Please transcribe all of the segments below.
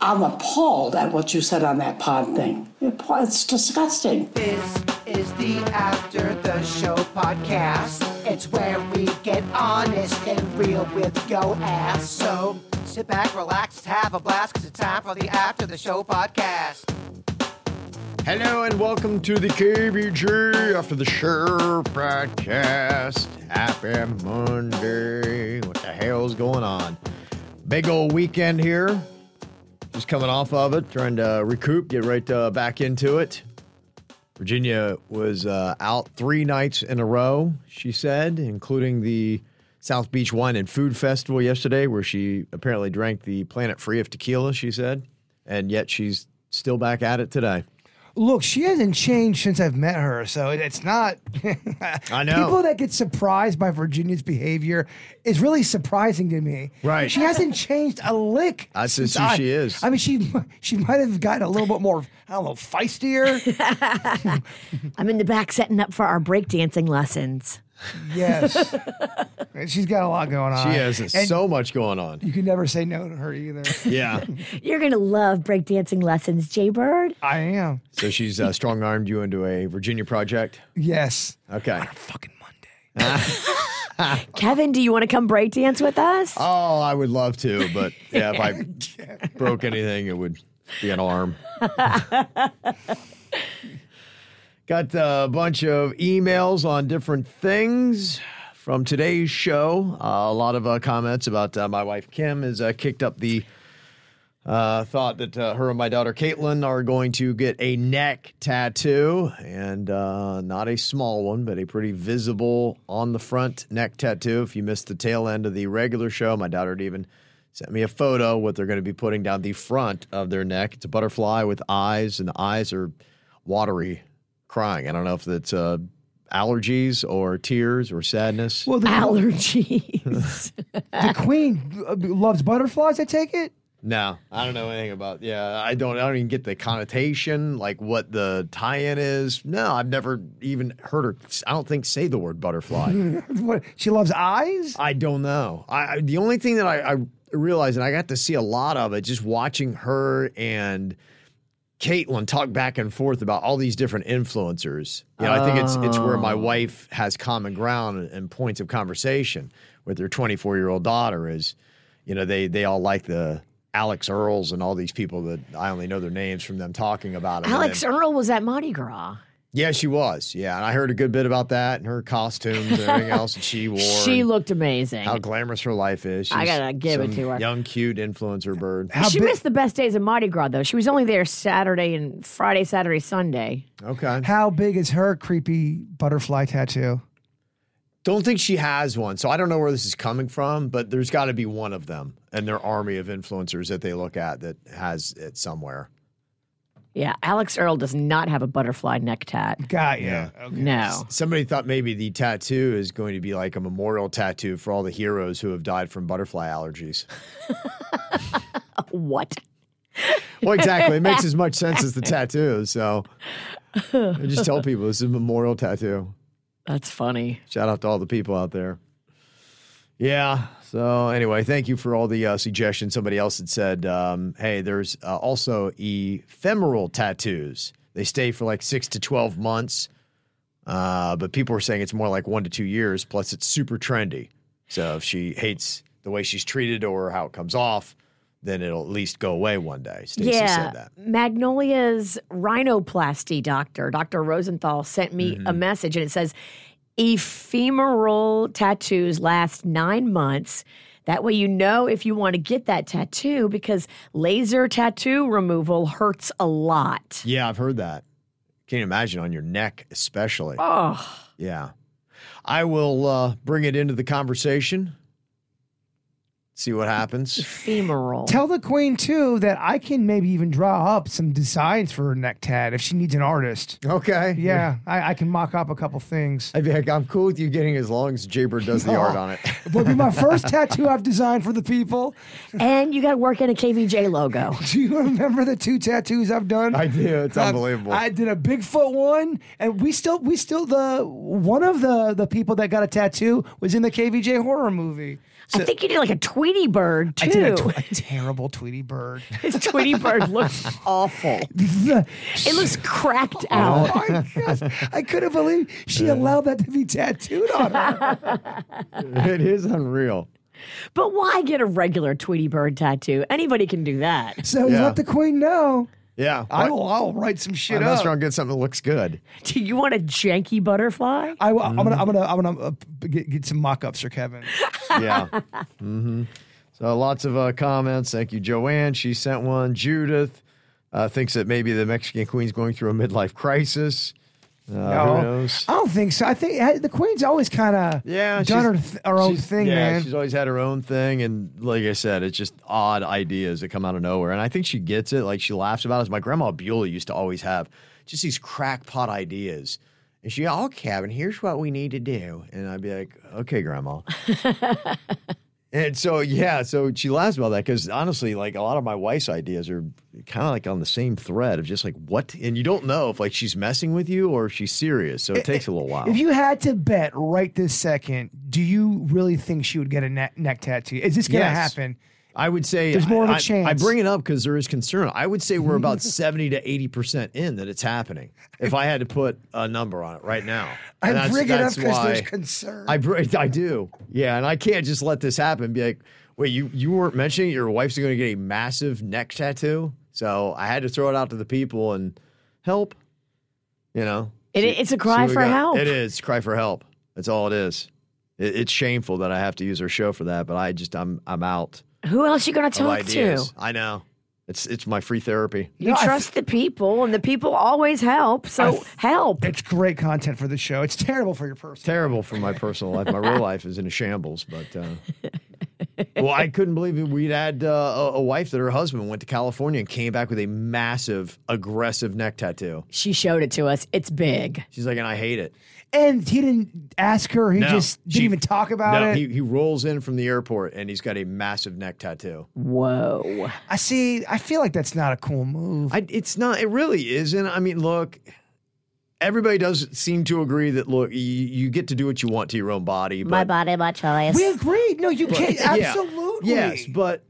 I'm appalled at what you said on that pod thing. It's disgusting. This is the After the Show podcast. It's where we get honest and real with yo ass. So sit back, relax, have a blast, cause it's time for the After the Show podcast. Hello and welcome to the KVJ After the Show podcast. Happy Monday. What the hell's going on? Big old weekend here. Just coming off of it, trying to recoup, get right uh, back into it. Virginia was uh, out three nights in a row, she said, including the South Beach Wine and Food Festival yesterday, where she apparently drank the planet free of tequila, she said. And yet she's still back at it today. Look, she hasn't changed since I've met her, so it- it's not. I know. People that get surprised by Virginia's behavior is really surprising to me. Right. She hasn't changed a lick. I since just who I- she is. I mean, she she might have gotten a little bit more, I don't know, feistier. I'm in the back setting up for our breakdancing lessons. Yes. And She's got a lot going on. She has And so much going on. You can never say no to her either. Yeah. You're going to love breakdancing lessons, Jay Bird. I am. So she's uh, strong armed you into a Virginia project. Yes. Okay. Fucking Monday. Kevin, do you want to come breakdance with us? Oh, I would love to, but yeah, if I broke anything, it would be an arm. Got a bunch of emails on different things from today's show. Uh, a lot of uh, comments about uh, my wife Kim has uh, kicked up the uh, thought that uh, her and my daughter Caitlin are going to get a neck tattoo, and uh, not a small one, but a pretty visible on the front neck tattoo. If you missed the tail end of the regular show, my daughter had even sent me a photo what they're going to be putting down the front of their neck. It's a butterfly with eyes, and the eyes are watery, crying. I don't know if it's uh, allergies or tears or sadness. Well, the, Allergies. the queen uh, loves butterflies, I take it? No, I don't know anything about. Yeah, I don't. I don't even get the connotation, like what the tie-in is. No, I've never even heard her. I don't think say the word butterfly. What? She loves eyes? I don't know. I, I the only thing that I, I realized, and I got to see a lot of it, just watching her and Caitlin talk back and forth about all these different influencers. You know, I think it's it's where my oh. wife has common ground and, and points of conversation with her 24 year old daughter. Is you know they they all like the Alix Earles and all these people that I only know their names from them talking about it. Alix then- Earle was at Mardi Gras. Yeah, she was. Yeah, and I heard a good bit about that and her costumes and everything else that she wore. She looked amazing. how glamorous her life is. I gotta give it to her. Young, cute influencer bird. How she big- missed the best days of Mardi Gras, though. She was only there Saturday and Friday, Saturday, Sunday. Okay. How big is her creepy butterfly tattoo? Don't think she has one, so I don't know where this is coming from, but there's got to be one of them and their army of influencers that they look at that has it somewhere. Yeah, Alix Earle does not have a butterfly neck tat. Got you. Yeah. Okay. No. Somebody thought maybe the tattoo is going to be like a memorial tattoo for all the heroes who have died from butterfly allergies. What? Well, exactly. It makes as much sense as the tattoo. So I just tell people this is a memorial tattoo. That's funny. Shout out to all the people out there. Yeah. So anyway, thank you for all the uh, suggestions. Somebody else had said, um, "Hey, there's uh, also ephemeral tattoos. They stay for like six to twelve months, uh, but people are saying it's more like one to two years. Plus, it's super trendy. So if she hates the way she's treated or how it comes off, then it'll at least go away one day." Stacey yeah. said that. Magnolia's rhinoplasty doctor, Dr. Rosenthal, sent me Mm-hmm. a message and it says ephemeral tattoos last nine months. That way, you know if you want to get that tattoo because laser tattoo removal hurts a lot. Yeah, I've heard that. Can't imagine on your neck, especially. Oh, Yeah. I will uh, bring it into the conversation see what happens. Femoral. Tell the queen too that I can maybe even draw up some designs for her neck tat if she needs an artist. Okay. Yeah, I, I can mock up a couple things. I'd be like, I'm cool with you getting as long as Jaybird does the art on it. Would be my first tattoo I've designed for the people. and you got to work in a KVJ logo. Do you remember the two tattoos I've done? I do. It's Uh, unbelievable. I did a Bigfoot one, and we still, we still the one of the the people that got a tattoo was in the KVJ horror movie. I think you did like a Tweety bird too. I did a, tw- a terrible Tweety bird. His Tweety bird looks awful. It looks cracked oh, out. Oh my gosh! I couldn't believe she allowed that to be tattooed on her. it is unreal. But why get a regular Tweety bird tattoo? Anybody can do that. So Yeah. let the queen know. Yeah. I will. I'll write some shit Unless up. we're gonna get something that looks good. Do you want a janky butterfly? I, I'm gonna. I'm gonna. I'm gonna uh, get, get some mock-ups for Kevin. Yeah. hmm So lots of uh, comments. Thank you, Joanne. She sent one. Judith uh, thinks that maybe the Mexican queen's going through a midlife crisis. Uh, No, Who knows? I don't think so. I think the queen's always kind of Yeah, done her, she's- th- her own she's- thing, yeah, man. she's always had her own thing, and like I said, it's just odd ideas that come out of nowhere. And I think she gets it. Like she laughs about it. My grandma Beulah used to always have just these crackpot ideas. And she, oh, Kevin, here's what we need to do. And I'd be like, okay, grandma. and so, yeah, so she laughs about that because honestly, like a lot of my wife's ideas are kind of like on the same thread of just like, what? And you don't know if like she's messing with you or if she's serious. So it eh, takes eh, a little while. If you had to bet right this second, do you really think she would get a neck, neck tattoo? Is this going to Yes. happen? I would say There's more of a I- I- chance. I bring it up because there is concern. I would say we're about 70 to 80% in that it's happening. If I had to put a number on it right now. I And that's- bring it up because there's why concern. I, br- I do. Yeah. And I can't just let this happen. Be like, wait, you, you weren't mentioning your wife's going to get a massive neck tattoo? So I had to throw it out to the people and help, you know. It- See- it's a cry for help. It is cry for help. That's all it is. It, it's shameful that I have to use our show for that, but I just I'm I'm out Who else are you going to talk to? I know. It's it's my free therapy. You No, I trust the people, and the people always help. So help. it's great content for the show. It's terrible for your personal. Terrible for my personal life. My real life is in a shambles. But uh, well, I couldn't believe it. We'd had uh, a, a wife that her husband went to California and came back with a massive, aggressive neck tattoo. She showed it to us. It's big. She's like, and I hate it. And he didn't ask her. He No, just didn't she- even talk about no, it. He, he rolls in from the airport and he's got a massive neck tattoo. Whoa. I see. I feel like that's not a cool move. I, it's not. It really isn't. I mean, look. Everybody does seem to agree that look, you, you get to do what you want to your own body. But My body, my choice. we agreed. No, you can't. Yeah. Absolutely. Yes, but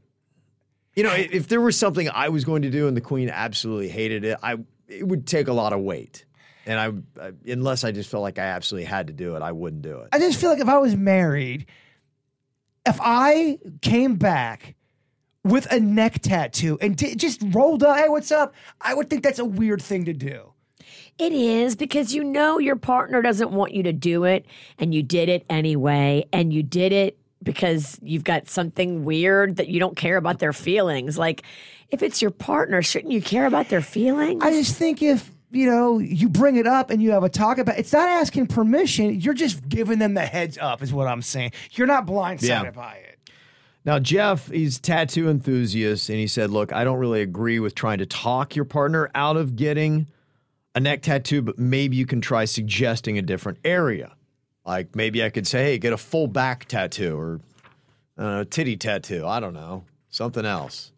you know, if, if there was something I was going to do and the queen absolutely hated it, I it would take a lot of weight. And I, I unless I just felt like I absolutely had to do it, I wouldn't do it. I just feel like if I was married, if I came back with a neck tattoo and di- just rolled up, hey, what's up? I would think that's a weird thing to do. It is because you know your partner doesn't want you to do it, and you did it anyway, and you did it because you've got something weird that you don't care about their feelings. Like, if it's your partner, shouldn't you care about their feelings? I just think if you know you bring it up and you have a talk about it's not asking permission. You're just giving them the heads up, is what I'm saying. You're not blindsided Yeah. by it. Now, Jeff, he's tattoo enthusiast, and he said, "Look, I don't really agree with trying to talk your partner out of getting a neck tattoo, but maybe you can try suggesting a different area. Like maybe I could say, hey, get a full back tattoo or uh, a titty tattoo. I don't know, something else.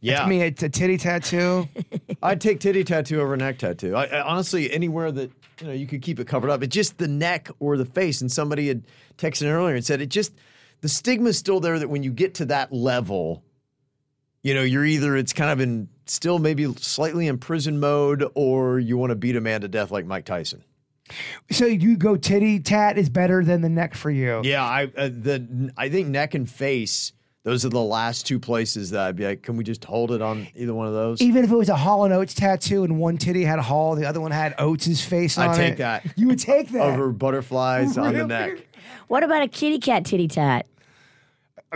Yeah, I mean, a titty tattoo. I'd take titty tattoo over neck tattoo. I, I, honestly, anywhere that you know you could keep it covered up. It's just the neck or the face. And somebody had texted earlier and said it just the stigma's still there that when you get to that level, you know, you're either it's kind of in still maybe slightly in prison mode, or you want to beat a man to death like Mike Tyson. so you go titty tat is better than the neck for you. Yeah, I uh, the I think neck and face. Those are the last two places that I'd be like, can we just hold it on either one of those? Even if it was a Hall and Oates tattoo and one titty had Hall, the other one had Oates's face on it. I'd it. take that. You would take that. Over butterflies on the neck. what about a kitty cat titty tat?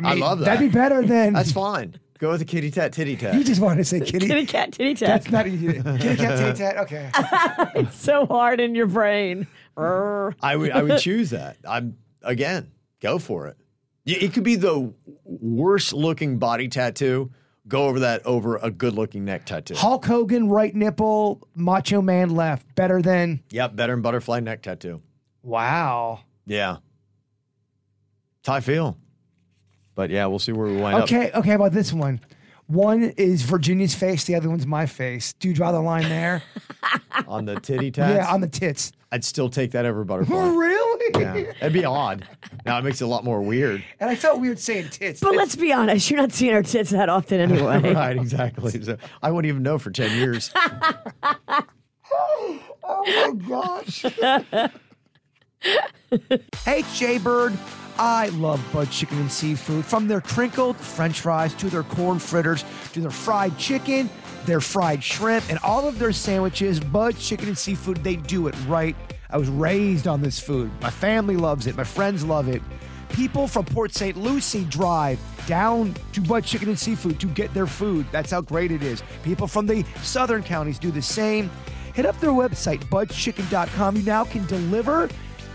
I love that. That'd be better than. That's fine. Go with the kitty tat, titty tat. you just wanted to say kitty. Kitty cat titty tat. That's not easy. Kitty cat, titty tat. Okay. It's so hard in your brain. I would I would choose that. I'm again, go for it. It could be the worst looking body tattoo. Go over that over a good looking neck tattoo. Hulk Hogan, right nipple, Macho Man left. Better than. Yep, better than butterfly neck tattoo. Wow. Yeah. That's how I feel. But yeah, we'll see where we wind up. Okay, okay, about this one? One is Virginia's face, the other one's my face. Do you draw the line there? On the titty tats. yeah, on the tits. I'd still take that over butterfly. really? yeah. That'd be odd. Now it makes it a lot more weird. And I felt weird saying tits. But let's be honest, you're not seeing our tits that often anyway. right, exactly. So I wouldn't even know for 10 years. Oh, oh my gosh. hey, Jaybird. I love Bud Chicken and Seafood. From their crinkled french fries to their corn fritters to their fried chicken, their fried shrimp, and all of their sandwiches, Bud Chicken and Seafood, they do it right. I was raised on this food. My family loves it. My friends love it. People from Port St. Lucie drive down to Bud Chicken and Seafood to get their food. That's how great it is. People from the southern counties do the same. Hit up their website, budchicken.com. You now can deliver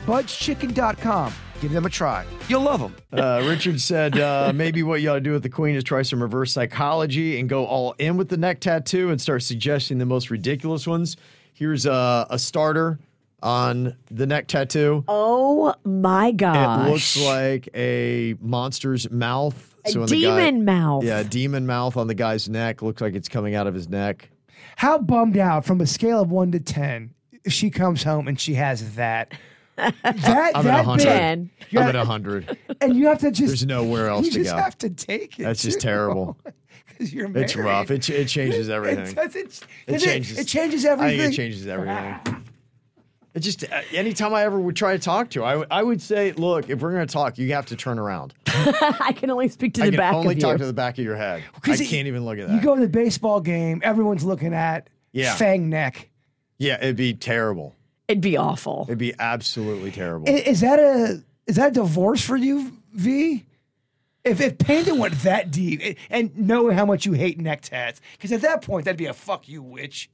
budchicken.com. Give them a try. You'll love them. Uh, Richard said uh, maybe what you ought to do with the queen is try some reverse psychology and go all in with the neck tattoo and start suggesting the most ridiculous ones. Here's a, a starter on the neck tattoo. Oh my gosh. It looks like a monster's mouth. A when the guy- demon mouth. Yeah, demon mouth on the guy's neck. Looks like it's coming out of his neck. How bummed out from a scale of one to 10 if she comes home and she has that? That, I'm that at 100. Ten. Yeah. I'm at 100. and you have to just. There's nowhere else you to just go. have to take it. That's just too. terrible. 'Cause you're It's rough. It, it changes It, everything. it, It does changes. It, changes I everything. think it changes everything. It just uh, anytime I ever would try to talk to, I, I would say, look, if we're going to talk, you have to turn around. I can only speak to I the can back only of talk you. to the back of your head. I it- can't even look at that. You go to the baseball game, everyone's looking at Yeah. Fang neck. yeah, it'd be terrible. It'd be awful. It'd be absolutely terrible. I- Is that a is that a divorce for you, V? If if Panda went that deep and- and knowing how much you hate neck tats, because at that point that'd be a fuck you witch.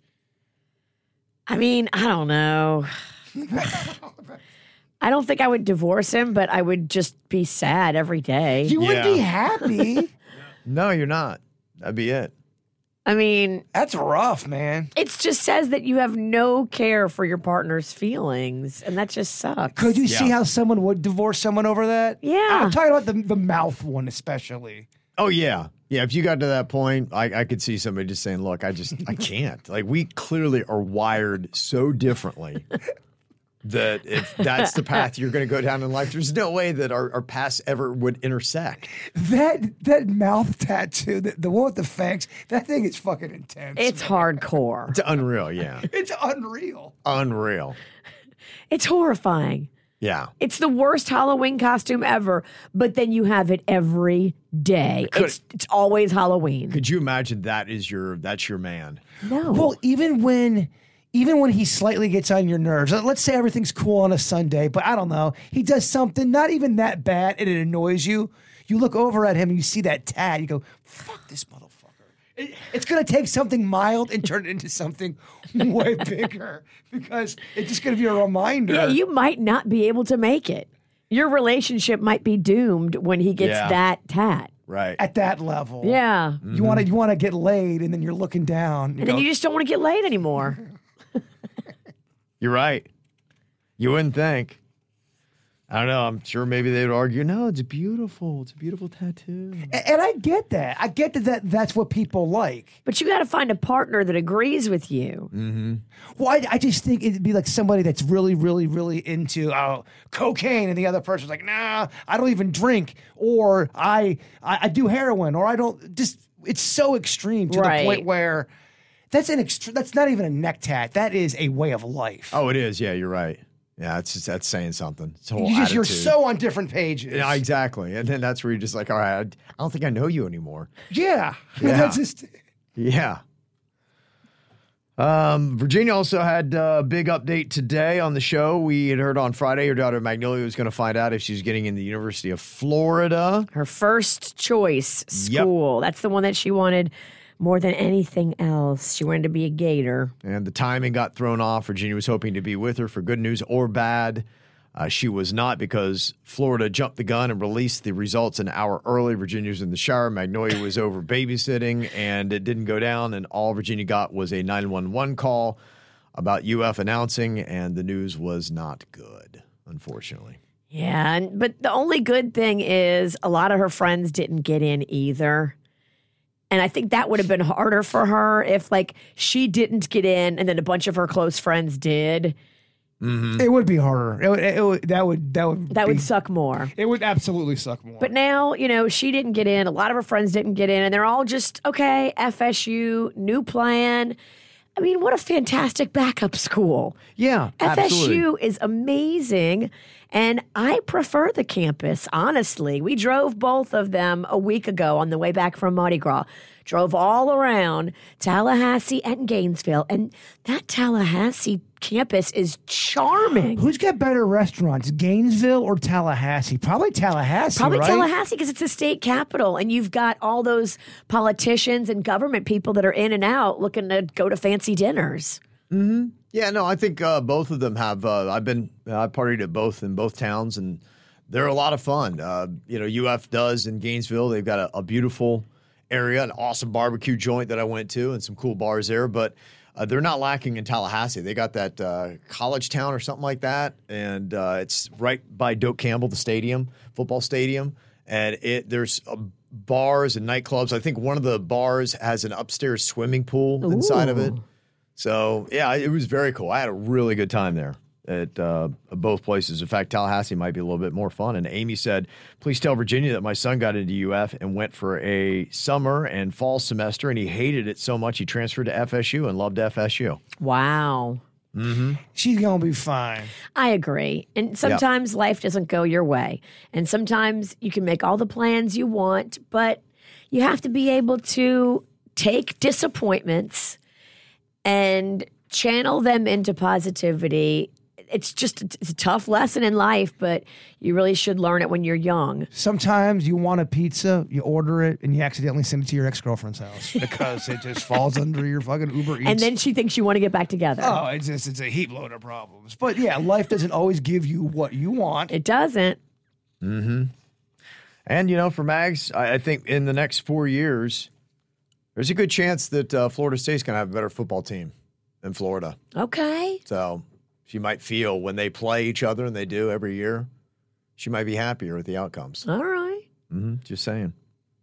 I mean, I don't know. I don't think I would divorce him, but I would just be sad every day. You would be happy. no, you're not. That'd be it. I mean, That's rough, man. it just says that you have no care for your partner's feelings, and that just sucks. Could you see how someone would divorce someone over that? Yeah. I'm talking about the the mouth one especially. Oh yeah, yeah. If you got to that point, I, I could see somebody just saying, "Look, I just I can't." Like we clearly are wired so differently that if that's the path you're going to go down in life, there's no way that our, our paths ever would intersect. That that mouth tattoo, the, the one with the fangs, that thing is fucking intense. It's hardcore. It's unreal. Yeah, it's unreal. unreal. It's horrifying. Yeah. It's the worst Halloween costume ever, but then you have it every day. Could- It's it's always Halloween. Could you imagine that is your that's your man? No. Well, even when even when he slightly gets on your nerves, let's say everything's cool on a Sunday, but I don't know, he does something not even that bad and it annoys you. You look over at him and you see that tat, you go, "Fuck this motherfucker." It- it's gonna take something mild and turn it into something way bigger because it's just gonna be a reminder. yeah, you might not be able to make it. Your relationship might be doomed when he gets Yeah. that tat. Right. at that level. Yeah. You want to you want to get laid, and then you're looking down. You And then you just don't want to get laid anymore. You're right. You wouldn't think. I don't know. I'm sure maybe they'd argue, no, it's beautiful. It's a beautiful tattoo. A- and I get that. I get that, that that's what people like. But you got to find a partner that agrees with you. Well, I, I just think it'd be like somebody that's really, really, really into uh, cocaine, and the other person's like, "Nah, I don't even drink," or "I, I, I do heroin," or "I don't." Just it's so extreme to Right. the point where that's an extre- That's not even a neck tat. That is a way of life. Oh, it is. Yeah, you're right. Yeah, it's just, that's saying something. It's a whole you just, you're attitude. so on different pages. Yeah, exactly. And then that's where you're just like, all right, I, I don't think I know you anymore. yeah, Yeah. that's just. Yeah. Um, Virginia also had a big update today on the show. We had heard on Friday her daughter Magnolia was going to find out if she's getting in the University of Florida. Her first choice Yep. school. That's the one that she wanted more than anything else. She wanted to be a gator. And the timing got thrown off. Virginia was hoping to be with her for good news or bad. Uh, she was not because Florida jumped the gun and released the results an hour early. Virginia was in the shower. Magnolia was over babysitting, and it didn't go down. And all Virginia got was a 911 call about UF announcing, and the news was not good, unfortunately. Yeah, and, but the only good thing is a lot of her friends didn't get in either. And I think that would have been harder for her if like she didn't get in and then a bunch of her close friends did. Mm-hmm. It would be harder. It would, it would, that would that would That be, would suck more. It would absolutely suck more. But now, you know, she didn't get in. A lot of her friends didn't get in, and they're all just, okay, FSU, new plan. I mean, what a fantastic backup school. Yeah, FSU is amazing. And I prefer the campus, honestly. We drove both of them a week ago on the way back from Mardi Gras. Drove all around Tallahassee and Gainesville. And that Tallahassee campus is charming. Who's got better restaurants, Gainesville or Tallahassee? Probably Tallahassee. Probably right? Tallahassee because it's the state capital, and you've got all those politicians and government people that are in and out looking to go to fancy dinners. Hmm. Yeah, no, I think uh, both of them have. Uh, I've been, I partied at both in both towns, and they're a lot of fun. Uh, you know, UF does in Gainesville. They've got a, a beautiful area, an awesome barbecue joint that I went to, and some cool bars there. But uh, they're not lacking in Tallahassee. They got that uh, college town or something like that, and uh, it's right by Doak Campbell, the stadium, football stadium, and it there's. Uh, Bars and nightclubs. I think one of the bars has an upstairs swimming pool inside of it. So yeah, it was very cool. I had a really good time there at uh, both places. In fact, Tallahassee might be a little bit more fun. And Amy said, "Please tell Virginia that my son got into UF and went for a summer and fall semester, and he hated it so much he transferred to FSU and loved FSU." Wow. She's gonna be fine. I agree. And sometimes life doesn't go your way. And sometimes you can make all the plans you want, but you have to be able to take disappointments and channel them into positivity. It's just it's a tough lesson in life, but you really should learn it when you're young. Sometimes you want a pizza, you order it, and you accidentally send it to your ex girlfriend's house because it just falls under your fucking Uber Eats. And then she thinks you want to get back together. oh, it's just it's a heap load of problems. But yeah, life doesn't always give you what you want. It doesn't. Mm-hmm. And you know, for Mags, I, I think in the next four years, there's a good chance that uh, Florida State's going to have a better football team than Florida. Okay. So she might feel when they play each other, and they do every year, she might be happier with the outcomes. All right. hmm Just saying.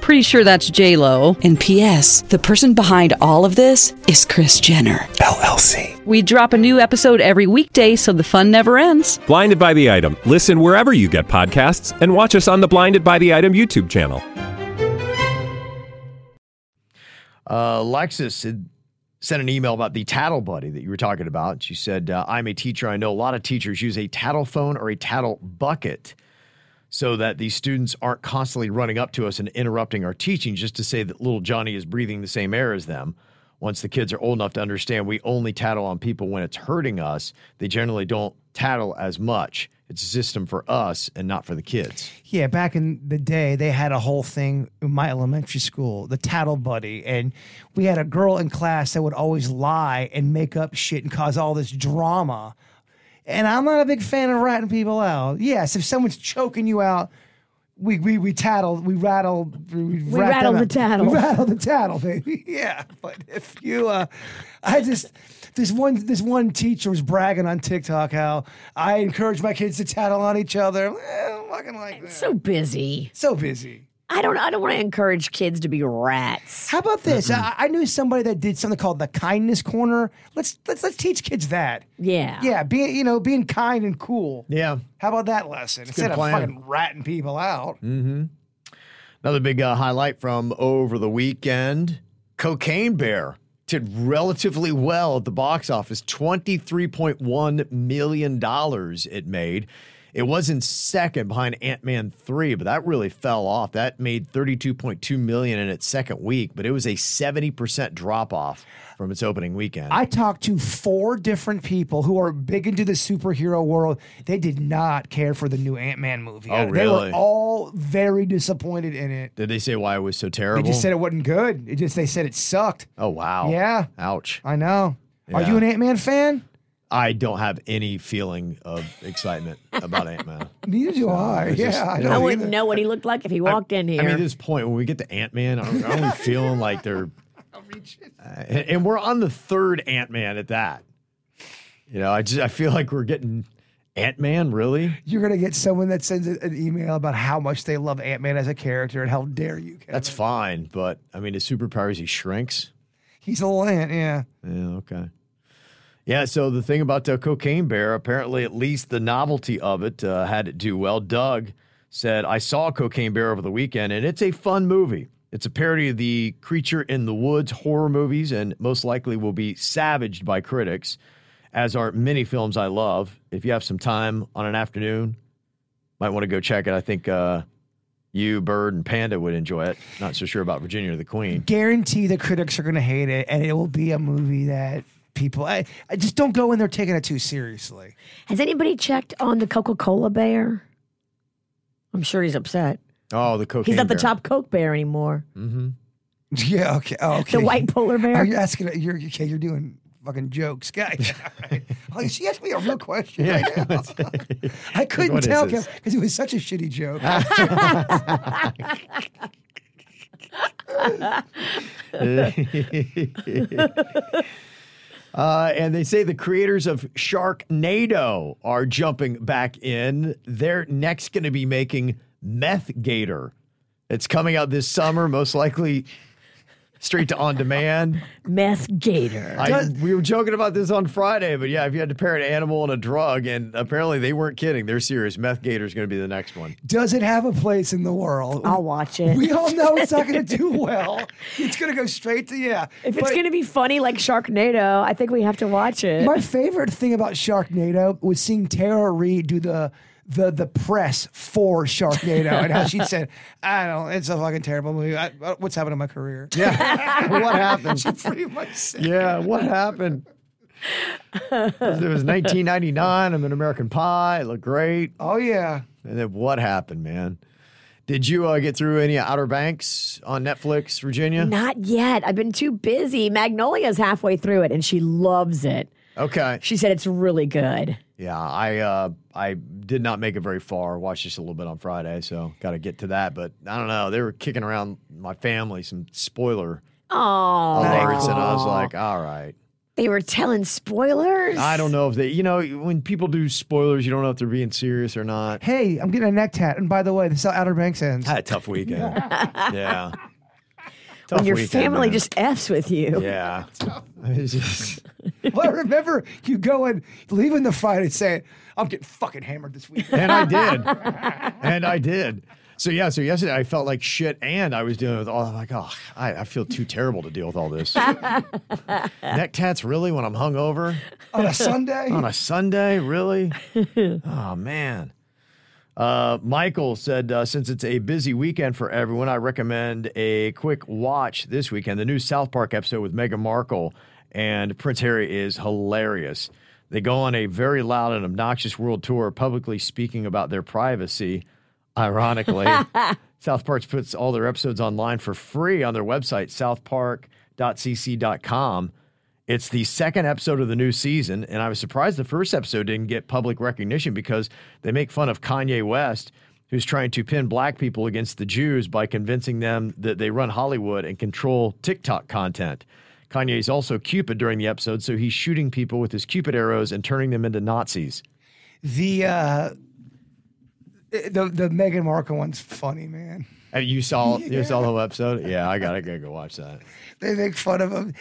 Pretty sure that's J Lo. And P.S. The person behind all of this is Kris Jenner. LLC. We drop a new episode every weekday, so the fun never ends. Blinded by the item. Listen wherever you get podcasts, and watch us on the Blinded by the Item YouTube channel. Uh, Lexus had sent an email about the tattle buddy that you were talking about. She said, uh, I'm a teacher. I know a lot of teachers use a tattle phone or a tattle bucket so that these students aren't constantly running up to us and interrupting our teaching just to say that little Johnny is breathing the same air as them. Once the kids are old enough to understand we only tattle on people when it's hurting us, they generally don't tattle as much. It's a system for us and not for the kids. Yeah, back in the day, they had a whole thing in my elementary school, the tattle buddy. And we had a girl in class that would always lie and make up shit and cause all this drama. And I'm not a big fan of ratting people out. Yes, if someone's choking you out, we we we tattle, we rattle, we, We rattle the tattle. We rattle the tattle, baby. Yeah, but if you, uh, I just this one this one teacher was bragging on TikTok how I encourage my kids to tattle on each other. Eh, I'm fucking like that. So busy. So busy. I don't. I don't want to encourage kids to be rats. How about this? I, I knew somebody that did something called the kindness corner. Let's let's let's teach kids that. Yeah. Yeah, being you know being kind and cool. Yeah. How about that lesson instead of plan. fucking ratting people out? Another big uh, highlight from over the weekend Cocaine Bear did relatively well at the box office $23.1 million it made. It was in second behind Ant Man 3, but that really fell off. That made 32.2 million in its second week, but it was a 70% drop off from its opening weekend. I talked to four different people who are big into the superhero world. They did not care for the new Ant Man movie. Oh, They really? were all very disappointed in it. Did they say why it was so terrible? They just said it wasn't good. It just they said it sucked. oh, wow. Yeah. Ouch. I know. Are you an Ant Man fan? I don't have any feeling of excitement about Ant Man. Neither do I. it's Yeah, just- I I don't I either. wouldn't know what he looked like if he walked in here. I mean, at this point, when we get to Ant Man, I'm, aren't we feeling like they're. Uh, and, and we're on the third Ant Man at that. You know, I just I feel like we're getting Ant Man. Really? You're gonna get someone that sends an email about how much they love Ant Man as a character and how dare you? Kevin. That's fine, but I mean, his superpowers he shrinks. He's a little ant. Yeah. Yeah. Okay. Yeah. So the thing about the Cocaine Bear, apparently, at least the novelty of it uh, had it do well. Doug said, "I saw Cocaine Bear over the weekend, and it's a fun movie." It's a parody of the Creature in the Woods horror movies and most likely will be savaged by critics, as are many films I love. If you have some time on an afternoon, might want to go check it. I think uh, you, Bird, and Panda would enjoy it. Not so sure about Virginia or the Queen. Guarantee the critics are gonna hate it, and it will be a movie that people. I, I just don't go in there taking it too seriously. Has anybody checked on the Coca Cola bear? I'm sure he's upset. Oh, the Cocaine He's not the Bear. Chopped Coke bear anymore. Mm-hmm. Yeah. Okay. Oh, okay. The white polar bear. Are you asking? You're okay. You're doing fucking jokes, guys. All right. Oh, she asked me a real question. Yeah. Right. I couldn't What is tell this? because it was such a shitty joke. Uh, and they say the creators of Sharknado are jumping back in. They're next going to be making Meth Gator. It's coming out this summer, most likely straight to on demand. Meth Gator. I, we were joking about this on Friday, but yeah, if you had to pair an animal and a drug, and apparently they weren't kidding, they're serious. Meth Gator is going to be the next one. Does it have a place in the world? I'll watch it. We all know it's not going to do well. It's going to go straight to yeah. if it's going to be funny like Sharknado, I think we have to watch it. my favorite thing about Sharknado was seeing Tara Reid do the the the press for Sharknado and how she said, "I don't. It's a fucking terrible movie. I, uh, what's happened to my career?" Yeah. what happened? She pretty much said. Yeah, what happened? it was 1999. I'm in American Pie. It looked great. Oh yeah. And then what happened, man? Did you uh, get through any Outer Banks on Netflix, Virginia? Not yet. I've been too busy. Magnolia's halfway through it and she loves it. Okay. She said it's really good. Yeah, I uh, I did not make it very far. Watched just a little bit on Friday, so got to get to that. But I don't know. They were kicking around my family some spoiler Oh, alerts, and I was like, all right. they were telling spoilers. I don't know if they, you know, when people do spoilers, you don't know if they're being serious or not. Hey, I'm getting a neck tat, and by the way, this is how Outer Banks ends. I had a tough weekend. yeah. Tough When your weekend, family man. just f's with you. Yeah. It's just- well, I remember you going, leaving the fight and saying, "I'm getting fucking hammered this week." and I did. and I did. So yeah, so yesterday I felt like shit, and I was dealing with all. I'm like, oh, I, I feel too terrible to deal with all this. Neck tats, really? When I'm hungover on a Sunday. on a Sunday, really? oh man. Uh, Michael said, uh, since it's a busy weekend for everyone, I recommend a quick watch this weekend. The new South Park episode with Meghan Markle and Prince Harry is hilarious. They go on a very loud and obnoxious world tour, publicly speaking about their privacy. Ironically, South Park puts all their episodes online for free on their website, southpark.cc.com. It's the second episode of the new season, and I was surprised the first episode didn't get public recognition because they make fun of Kanye West, who's trying to pin black people against the Jews by convincing them that they run Hollywood and control TikTok content. Kanye is also Cupid during the episode, so he's shooting people with his Cupid arrows and turning them into Nazis. The uh, the the Meghan Markle one's funny, man. And you saw you saw the whole episode? Yeah, I gotta, gotta go watch that. They make fun of him.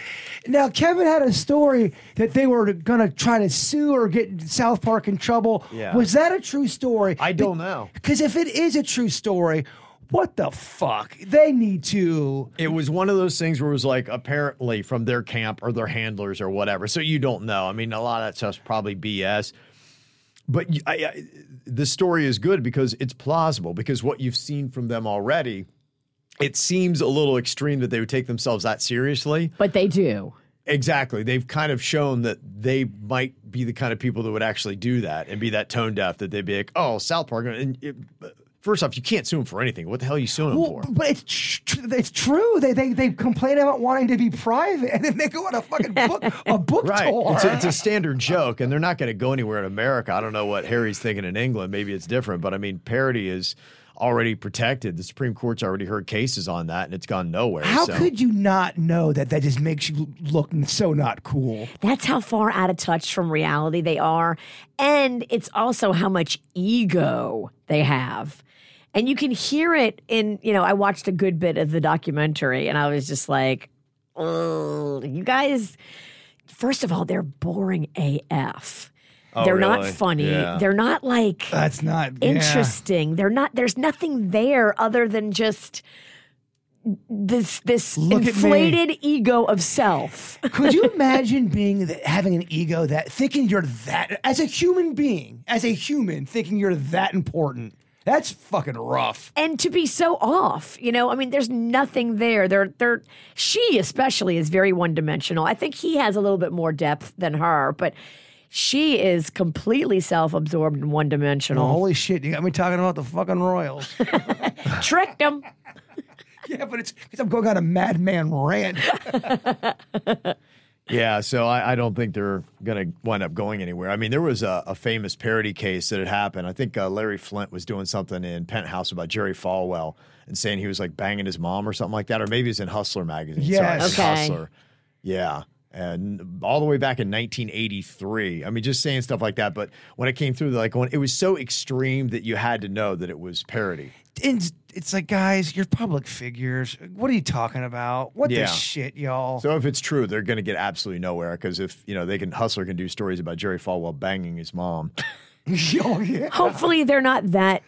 Now, Kevin had a story that they were to try to sue or get South Park in trouble. Yeah. Was that a true story? I don't know. Because if it is a true story, what the fuck? They need to. It was one of those things where it was like apparently from their camp or their handlers or whatever. So you don't know. I mean, a lot of that stuff's probably BS. But I, I, the story is good because it's plausible. Because what you've seen from them already, it seems a little extreme that they would take themselves that seriously. But they do. Exactly. They've kind of shown that they might be the kind of people that would actually do that and be that tone deaf that they'd be like, oh, South Park. And it, first off, you can't sue them for anything. What the hell are you suing them Well, for? but it's tr- it's true. They, they they complain about wanting to be private, and then they go on a fucking book a book Right. tour. It's a, it's a standard joke, and they're not going to go anywhere in America. I don't know what Harry's thinking in England. Maybe it's different, but I mean, parody is already protected. The Supreme Court's already heard cases on that, and it's gone nowhere. How so. could you not know that that just makes you look so not cool? That's how far out of touch from reality they are. And it's also how much ego they have. And you can hear it in, you know, I watched a good bit of the documentary and I was just like, oh, you guys, first of all, they're boring AF. Oh, they're not funny. Yeah. They're not like That's not yeah. interesting. They're not. There's nothing there other than just this this Look inflated ego of self. Could you imagine being having an ego that thinking you're that as a human being, as a human, thinking you're that important? That's fucking rough. and to be so off, you know, I mean, there's nothing there. They're, they're, she especially is very one dimensional. I think he has a little bit more depth than her, but she is completely self absorbed and one dimensional. Holy shit! You got me talking about the fucking Royals. Tricked him. yeah, but it's because I'm going on a madman rant. Yeah, so I, I don't think they're going to wind up going anywhere. I mean, there was a, a famous parody case that had happened. I think uh, Larry Flynt was doing something in Penthouse about Jerry Falwell and saying he was like banging his mom or something like that, or maybe it was in Hustler magazine. Sorry, Yes. it was Okay. Hustler. Yeah. And all the way back in 1983. I mean, just saying stuff like that. But when it came through, like, when it was so extreme that you had to know that it was parody. it's, it's like, guys, you're public figures. What are you talking about? What Yeah. the shit, y'all? So if it's true, they're going to get absolutely nowhere because if, you know, they can, Hustler can do stories about Jerry Falwell banging his mom. oh yeah. Hopefully, they're not that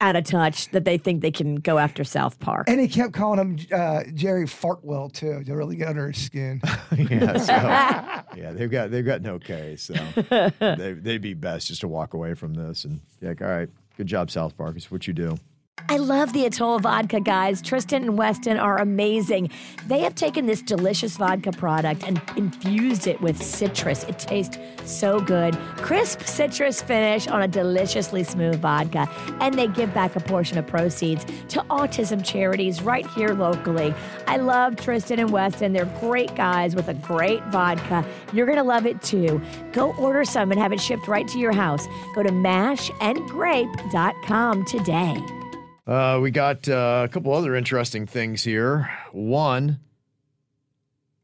out of touch that they think they can go after South Park. And he kept calling him uh, Jerry Fartwell too to really get under his skin. yeah, so, yeah, they've got they've got no case, so they, they'd be best just to walk away from this and be like, all right, good job, South Park. It's what you do. I love the Atoll vodka, guys. Tristan and Weston are amazing. They have taken this delicious vodka product and infused it with citrus. It tastes so good. Crisp citrus finish on a deliciously smooth vodka. And they give back a portion of proceeds to autism charities right here locally. I love Tristan and Weston. They're great guys with a great vodka. You're going to love it too. Go order some and have it shipped right to your house. Go to mashandgrape.com today. Uh, we got uh, a couple other interesting things here. One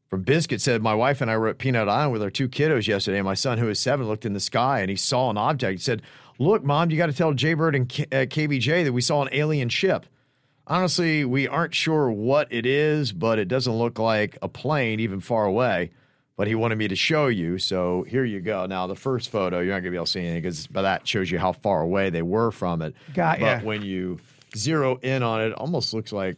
from Biscuit said, My wife and I were at Peanut Island with our two kiddos yesterday. And my son, who is seven, looked in the sky and he saw an object. He said, Look, mom, you got to tell Jaybird and K- uh, KVJ that we saw an alien ship. Honestly, we aren't sure what it is, but it doesn't look like a plane even far away. But he wanted me to show you. So here you go. Now, the first photo, you're not going to be able to see anything because that shows you how far away they were from it. Got but ya. when you zero in on it, almost looks like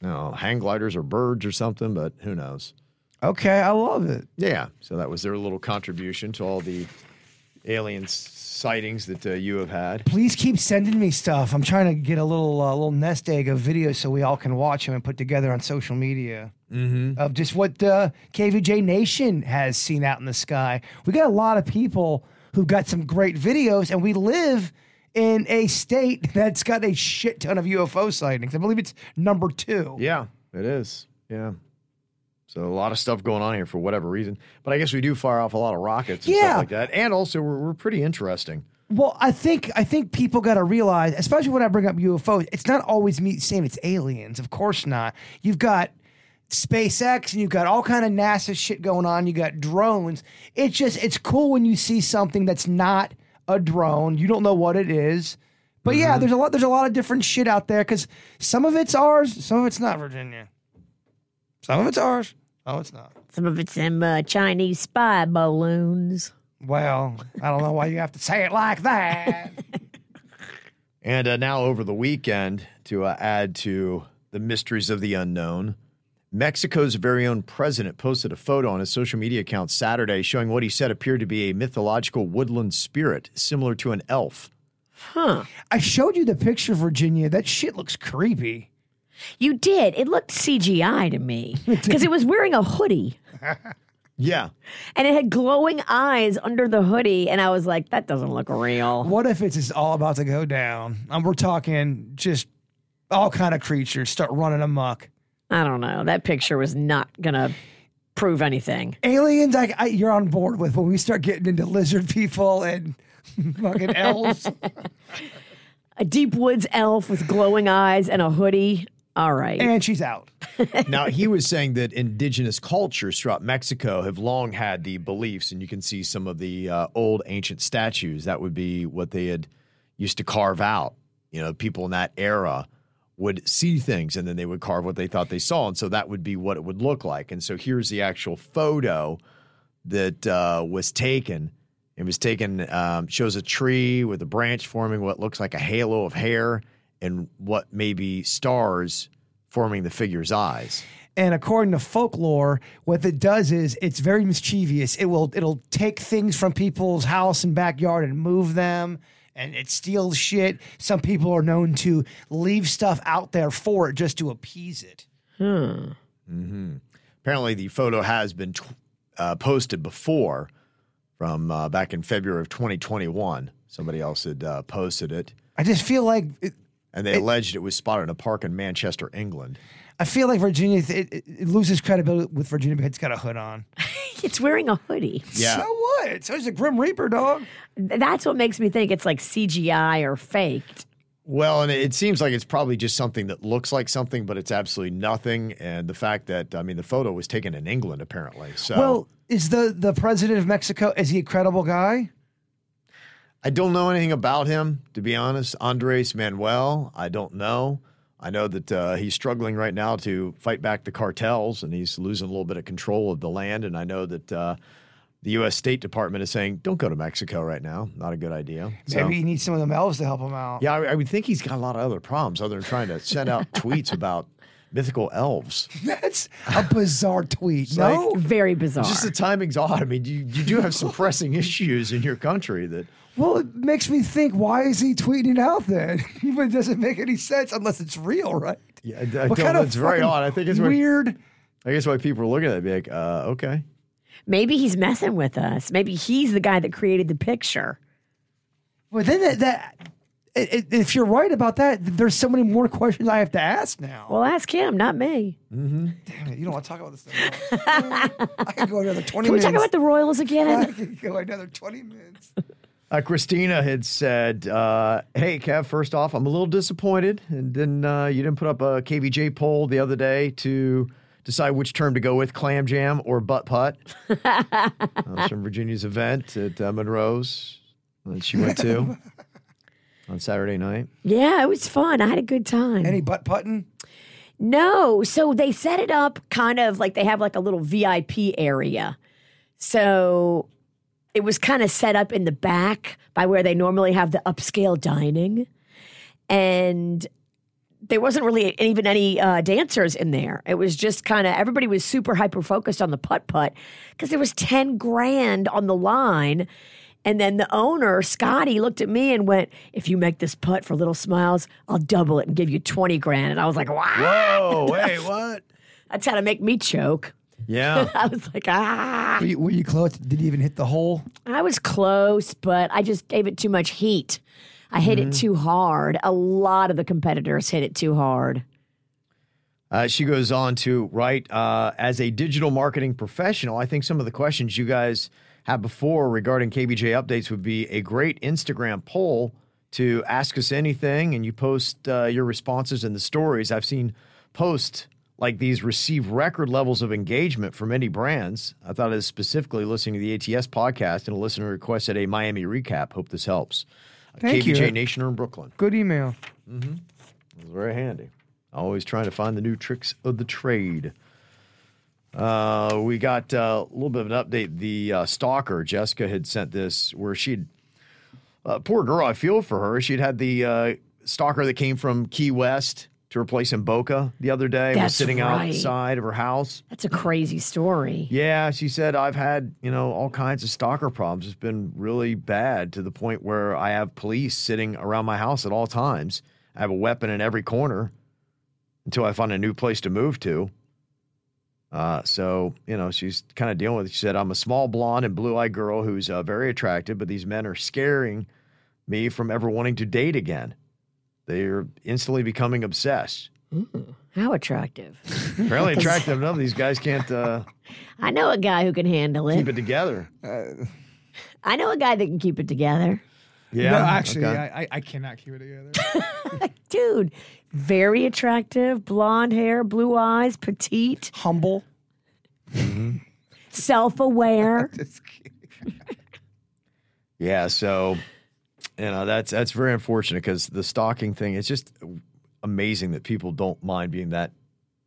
you know, hang gliders or birds or something, but who knows? Okay, I love it. Yeah. So that was their little contribution to all the alien sightings that uh, you have had. Please keep sending me stuff. I'm trying to get a little uh, little nest egg of videos so we all can watch them and put together on social media Mm-hmm. of just what uh, KVJ Nation has seen out in the sky. We got a lot of people who've got some great videos, and we live in a state that's got a shit ton of UFO sightings. I believe it's number two. Yeah, it is. Yeah. So a lot of stuff going on here for whatever reason. But I guess we do fire off a lot of rockets and Yeah. stuff like that. And also we're, we're pretty interesting. Well, I think I think people got to realize, especially when I bring up UFOs, it's not always me saying it's aliens. Of course not. You've got SpaceX and you've got all kind of NASA shit going on. You got drones. It's just it's cool when you see something that's not a drone. You don't know what it is, But yeah, there's a lot. There's a lot of different shit out there because some of it's ours, some of it's not Virginia. Some of it's ours. Oh, it's not. Some of it's them uh, Chinese spy balloons. Well, I don't know why you have to say it like that. And uh, now, over the weekend, to uh, add to the mysteries of the unknown, Mexico's very own president posted a photo on his social media account Saturday showing what he said appeared to be a mythological woodland spirit similar to an elf. Huh. I showed you the picture, Virginia. That shit looks creepy. You did. It looked CGI to me because it was wearing a hoodie Yeah. and it had glowing eyes under the hoodie. And I was like, that doesn't look real. What if it's just all about to go down? Um, we're talking just all kind of creatures start running amok. I don't know. That picture was not going to prove anything. Aliens, I, I, you're on board with when we start getting into lizard people and fucking elves. A deep woods elf with glowing eyes and a hoodie. All right. and she's out. now, he was saying that indigenous cultures throughout Mexico have long had the beliefs, and you can see some of the uh, old ancient statues. That would be what they had used to carve out. You know, people in that era would see things and then they would carve what they thought they saw. And so that would be what it would look like. And so here's the actual photo that uh, was taken. It was taken, um, shows a tree with a branch forming what looks like a halo of hair and what may be stars forming the figure's eyes. And according to folklore, what it does is it's very mischievous. It will it'll take things from people's house and backyard and move them and it steals shit. Some people are known to leave stuff out there for it just to appease it. Hmm. Apparently, the photo has been tw- uh, posted before from uh, back in February of 2021. Somebody else had uh, posted it, I just feel like it, and they alleged it was spotted in a park in Manchester, England. I feel like Virginia it, it, it loses credibility with Virginia because it's got a hood on. It's wearing a hoodie. Yeah. So what? So is a Grim Reaper dog. That's what makes me think it's like CGI or faked. Well, and it seems like it's probably just something that looks like something, but it's absolutely nothing. And the fact that, I mean, the photo was taken in England, apparently. So Well, is the the president of Mexico is he a credible guy? I don't know anything about him, to be honest. Andres Manuel, I don't know. I know that uh, he's struggling right now to fight back the cartels, and he's losing a little bit of control of the land. And I know that uh, the U.S. State Department is saying, "Don't go to Mexico right now. Not a good idea." So, Maybe he needs some of them elves to help him out. yeah, I, I would think he's got a lot of other problems other than trying to send out tweets about mythical elves. That's a bizarre tweet. no, Very bizarre. Just the timing's odd. I mean, you, you do have some pressing issues in your country that. well, it makes me think. Why is he tweeting it out then? it doesn't make any sense unless it's real, right? Yeah, I, I What don't kind know. of It's very odd. I think it's why, weird. I guess why people are looking at it, be like, uh, okay. Maybe he's messing with us. Maybe he's the guy that created the picture. Well, then that, that i- i- if you're right about that, there's so many more questions I have to ask now. Well, ask him, not me. Damn it, you don't want to talk about this. Anymore. I could go another twenty Can we minutes. talk about the Royals again? I again? could go another twenty minutes. Uh, Christina had said, uh, "Hey, Kev. First off, I'm a little disappointed, and then uh, you didn't put up a KVJ poll the other day to decide which term to go with: clam jam or butt putt." uh, it's from Virginia's event at uh, Monroe's that she went to on Saturday night. yeah, it was fun. I had a good time. Any butt putting? No. So they set it up kind of like they have like a little VIP area. So it was kind of set up in the back by where they normally have the upscale dining. And there wasn't really even any uh, dancers in there. It was just kind of everybody was super hyper focused on the putt putt because there was 10 grand on the line. And then the owner, Scotty, looked at me and went, If you make this putt for Little Smiles, I'll double it and give you 20 grand. And I was like, Wow. Whoa! Wait, what? That's how to make me choke. Yeah. I was like, ah. Were you, were you close? Did you even hit the hole? I was close, but I just gave it too much heat. I hit it too hard. A lot of the competitors hit it too hard. Uh, she goes on to write uh, as a digital marketing professional. I think some of the questions you guys have before regarding KVJ updates would be a great Instagram poll to ask us anything, and you post uh, your responses in the stories. I've seen posts like these receive record levels of engagement from many brands. I thought it was specifically listening to the ATS podcast, and a listener requested a Miami recap. Hope this helps. Thank KVJ you. Nation in Brooklyn. Good email. It was very handy. Always trying to find the new tricks of the trade. Uh, we got uh, a little bit of an update. The uh, stalker, Jessica, had sent this where she'd, uh, poor girl, I feel for her. She'd had the uh, stalker that came from Key West to replace Boca the other day, was That's sitting right. outside of her house. That's a crazy story. Yeah, she said I've had, you know, all kinds of stalker problems. It's been really bad to the point where I have police sitting around my house at all times. I have a weapon in every corner until I find a new place to move to. Uh, so, you know, she's kind of dealing with it. She said, I'm a small blonde and blue eyed girl who's uh, very attractive, but these men are scaring me from ever wanting to date again. They're instantly becoming obsessed. How attractive. Apparently attractive enough. These guys can't uh, I know a guy who can handle it. keep it together. I know a guy that can keep it together. Yeah. no, actually, okay. I, I, I cannot keep it together. Dude, very attractive, blonde hair, blue eyes, petite, Humble. self aware. Yeah, so you know that's that's very unfortunate because the stalking thing is just amazing that people don't mind being that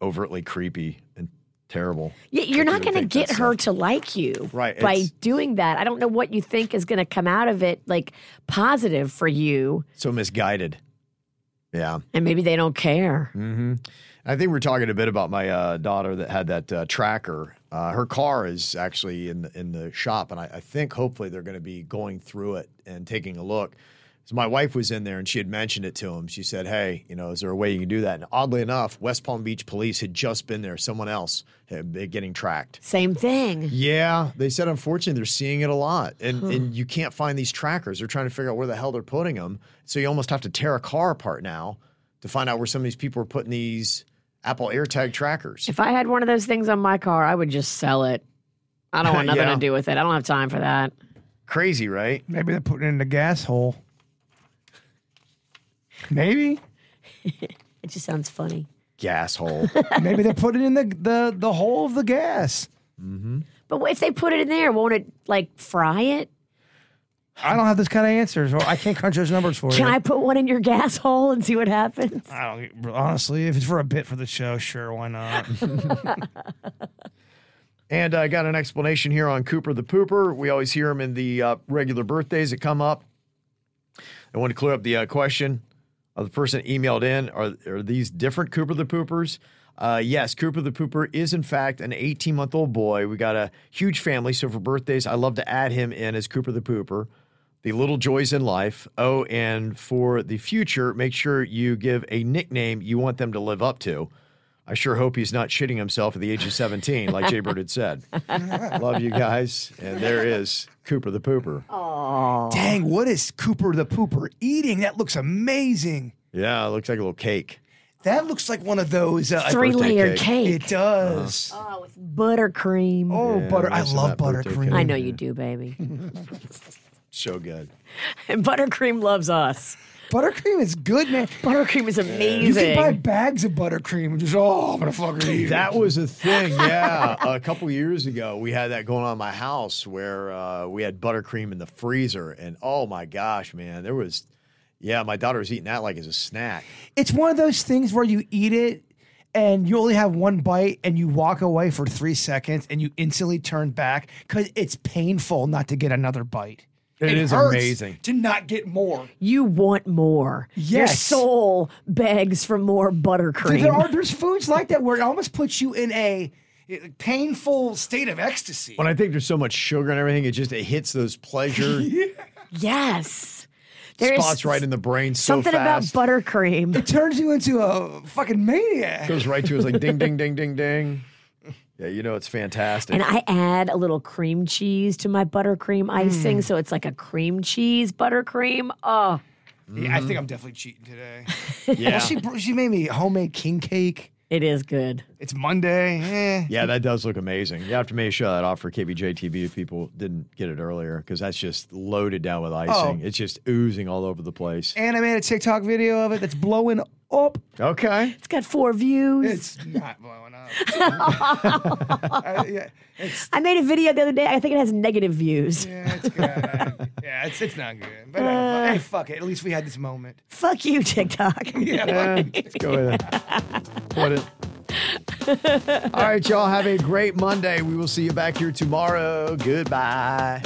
overtly creepy and terrible. Yeah, you're not going to get her uh, to like you Right, by doing that. I don't know what you think is going to come out of it, like positive for you, so misguided. Yeah, and maybe they don't care. hmm I think we're talking a bit about my uh, daughter that had that uh, tracker. Uh, her car is actually in the, in the shop, and I, I think hopefully they're going to be going through it and taking a look. So my wife was in there and she had mentioned it to him. She said, "Hey, you know, is there a way you can do that?" And oddly enough, West Palm Beach police had just been there. Someone else had been getting tracked. Same thing. Yeah, they said unfortunately they're seeing it a lot, and and you can't find these trackers. They're trying to figure out where the hell they're putting them. So you almost have to tear a car apart now to find out where some of these people are putting these Apple AirTag trackers. If I had one of those things on my car, I would just sell it. I don't want nothing Yeah. to do with it. I don't have time for that. Crazy, right? Maybe they're putting it in the gas hole. Maybe. It just sounds funny. Gas hole. Maybe they're putting it in the, the, the hole of the gas. Mm-hmm. But if they put it in there, won't it like fry it? I don't have this kind of answers, or I can't crunch those numbers for you. Can. I put one in your gas hole and see what happens? I don't honestly. If it's for a bit for the show, sure, why not? And I got an explanation here on Cooper the Pooper. We always hear him in the uh, regular birthdays that come up. I want to clear up the uh, question of the person emailed in. Are, are these different Cooper the Poopers? Uh, yes, Cooper the Pooper is in fact an 18 month old boy. We got a huge family, so for birthdays, I love to add him in as Cooper the Pooper. The little joys in life. Oh, and for the future, make sure you give a nickname you want them to live up to. I sure hope he's not shitting himself at the age of 17, like Jay Bird had said. Love you guys. And there is Cooper the Pooper. Aww. Dang, what is Cooper the Pooper eating? That looks amazing. Yeah, it looks like a little cake. That looks like one of those uh, Three layered cake. cake. It does. Oh, with buttercream. Oh, Yeah, butter! I love buttercream. I know you do, baby. So good. and buttercream loves us. Buttercream is good, man. Buttercream is amazing. You can buy bags of buttercream and just oh, I'm gonna fucking eat it. That was a thing, yeah. a couple years ago, we had that going on in my house where uh, we had buttercream in the freezer. And oh my gosh, man, there was, yeah, my daughter was eating that like as a snack. It's one of those things where you eat it and you only have one bite and you walk away for three seconds and you instantly turn back because it's painful not to get another bite. It is hurts amazing. to not get more. you want more. Your soul begs for more buttercream. There are there's foods like that where it almost puts you in a painful state of ecstasy. When I think there's so much sugar and everything, it just it hits those pleasure yes. There's spots right in the brain so something fast. about buttercream. it turns you into a fucking maniac. Goes right to us like ding, ding, ding, ding, ding. Yeah, you know it's fantastic. And I add a little cream cheese to my buttercream icing, so it's like a cream cheese buttercream. Oh, Yeah, I think I'm definitely cheating today. yeah, Well, she br- she made me homemade king cake. it is good. It's Monday. Eh. yeah, that does look amazing. You have to maybe show that off for KVJ TV if people didn't get it earlier because that's just loaded down with icing. Oh. It's just oozing all over the place. And I made a TikTok video of it that's blowing up. Okay. It's got four views. It's not blowing up. I, yeah, it's I made a video the other day. I think it has negative views. yeah, it's good. I- yeah, it's it's not good. But uh, hey, fuck it. At least we had this moment. Fuck you, TikTok. Yeah, let's go with it. Put it. All right, y'all. Have a great Monday. We will see you back here tomorrow. Goodbye.